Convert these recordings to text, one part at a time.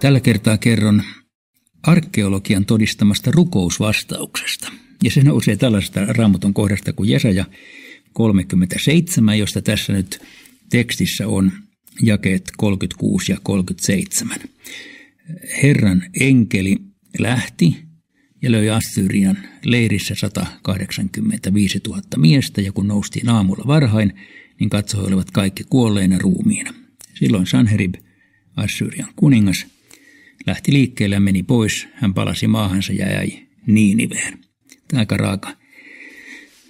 Tällä kertaa kerron arkeologian todistamasta rukousvastauksesta. Ja se nousee tällaista raamatun kohdasta kuin Jesaja 37, josta tässä nyt tekstissä on jakeet 36 ja 37. Herran enkeli lähti ja löi Assyrian leirissä 185 000 miestä, ja kun noustiin aamulla varhain, niin katsoi olivat kaikki kuolleina ruumiina. Silloin Sanherib, Assyrian kuningas, lähti liikkeelle ja meni pois. Hän palasi maahansa ja jäi Niiniveen. Tämä aika raaka.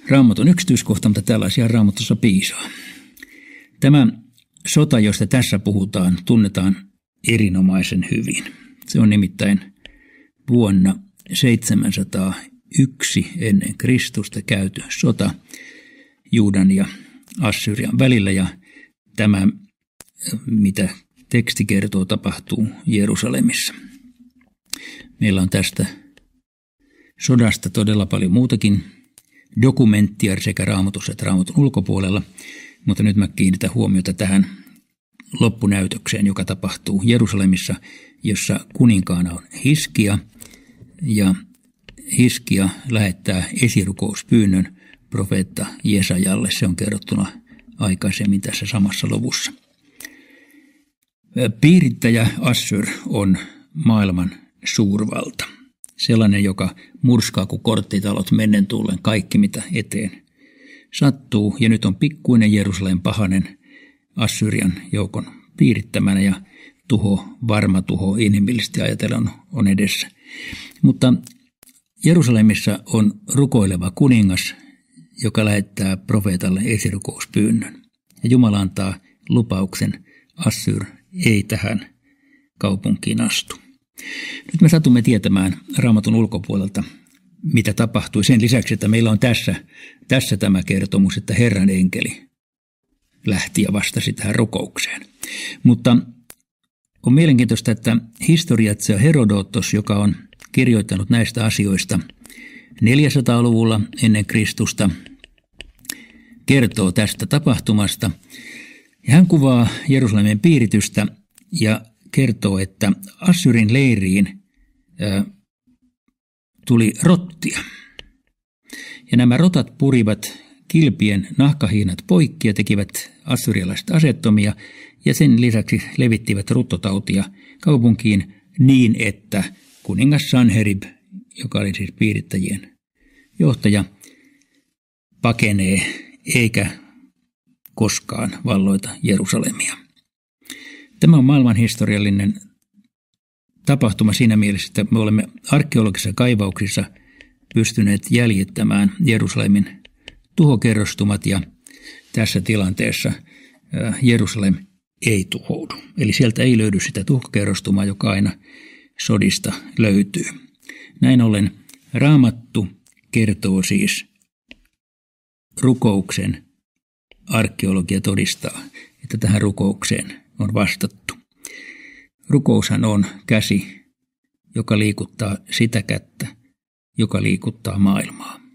Raamatun yksityiskohta, mutta tällaisia raamatussa piisaa. Tämä sota, josta tässä puhutaan, tunnetaan erinomaisen hyvin. Se on nimittäin vuonna 701 ennen Kristusta käyty sota Juudan ja Assyrian välillä ja tämä, mitä teksti kertoo, tapahtuu Jerusalemissa. Meillä on tästä sodasta todella paljon muutakin dokumenttia sekä raamatussa että raamatun ulkopuolella, mutta nyt mä kiinnitän huomiota tähän loppunäytökseen, joka tapahtuu Jerusalemissa, jossa kuninkaana on Hiskia ja Hiskia lähettää esirukouspyynnön profeetta Jesajalle. Se on kerrottuna aikaisemmin tässä samassa luvussa. Piirittäjä Assur on maailman suurvalta. Sellainen, joka murskaa kuin korttitalot mennen tullen kaikki, mitä eteen sattuu. Ja nyt on pikkuinen Jerusalem pahanen Assyrian joukon piirittämänä ja tuho, varma tuho inhimillisesti ajatellen on edessä. Mutta Jerusalemissa on rukoileva kuningas, joka lähettää profeetalle esirukouspyynnön. Ja Jumala antaa lupauksen, Assyr ei tähän kaupunkiin astu. Nyt me satumme tietämään raamatun ulkopuolelta, mitä tapahtui. Sen lisäksi, että meillä on tässä, tässä tämä kertomus, että Herran enkeli lähti ja vastasi tähän rukoukseen. Mutta on mielenkiintoista, että historiatsija Herodotos, joka on kirjoittanut näistä asioista 400-luvulla ennen Kristusta, kertoo tästä tapahtumasta. Ja hän kuvaa Jerusalemin piiritystä ja kertoo, että Assyrin leiriin ä, tuli rottia. Ja nämä rotat purivat kilpien nahkahiinat poikki ja tekivät assyrialaiset asettomia ja sen lisäksi levittivät ruttotautia kaupunkiin niin, että kuningas Sanherib, joka oli siis piirittäjien johtaja, pakenee eikä koskaan valloita Jerusalemia. Tämä on maailmanhistoriallinen tapahtuma siinä mielessä, että me olemme arkeologisissa kaivauksissa pystyneet jäljittämään Jerusalemin tuhokerrostumat ja tässä tilanteessa Jerusalem ei tuhoudu. Eli sieltä ei löydy sitä tuhokerrostumaa, joka aina sodista löytyy. Näin ollen raamattu kertoo siis rukouksen. Arkeologia todistaa, että tähän rukoukseen on vastattu. Rukoushan on käsi, joka liikuttaa sitä kättä, joka liikuttaa maailmaa.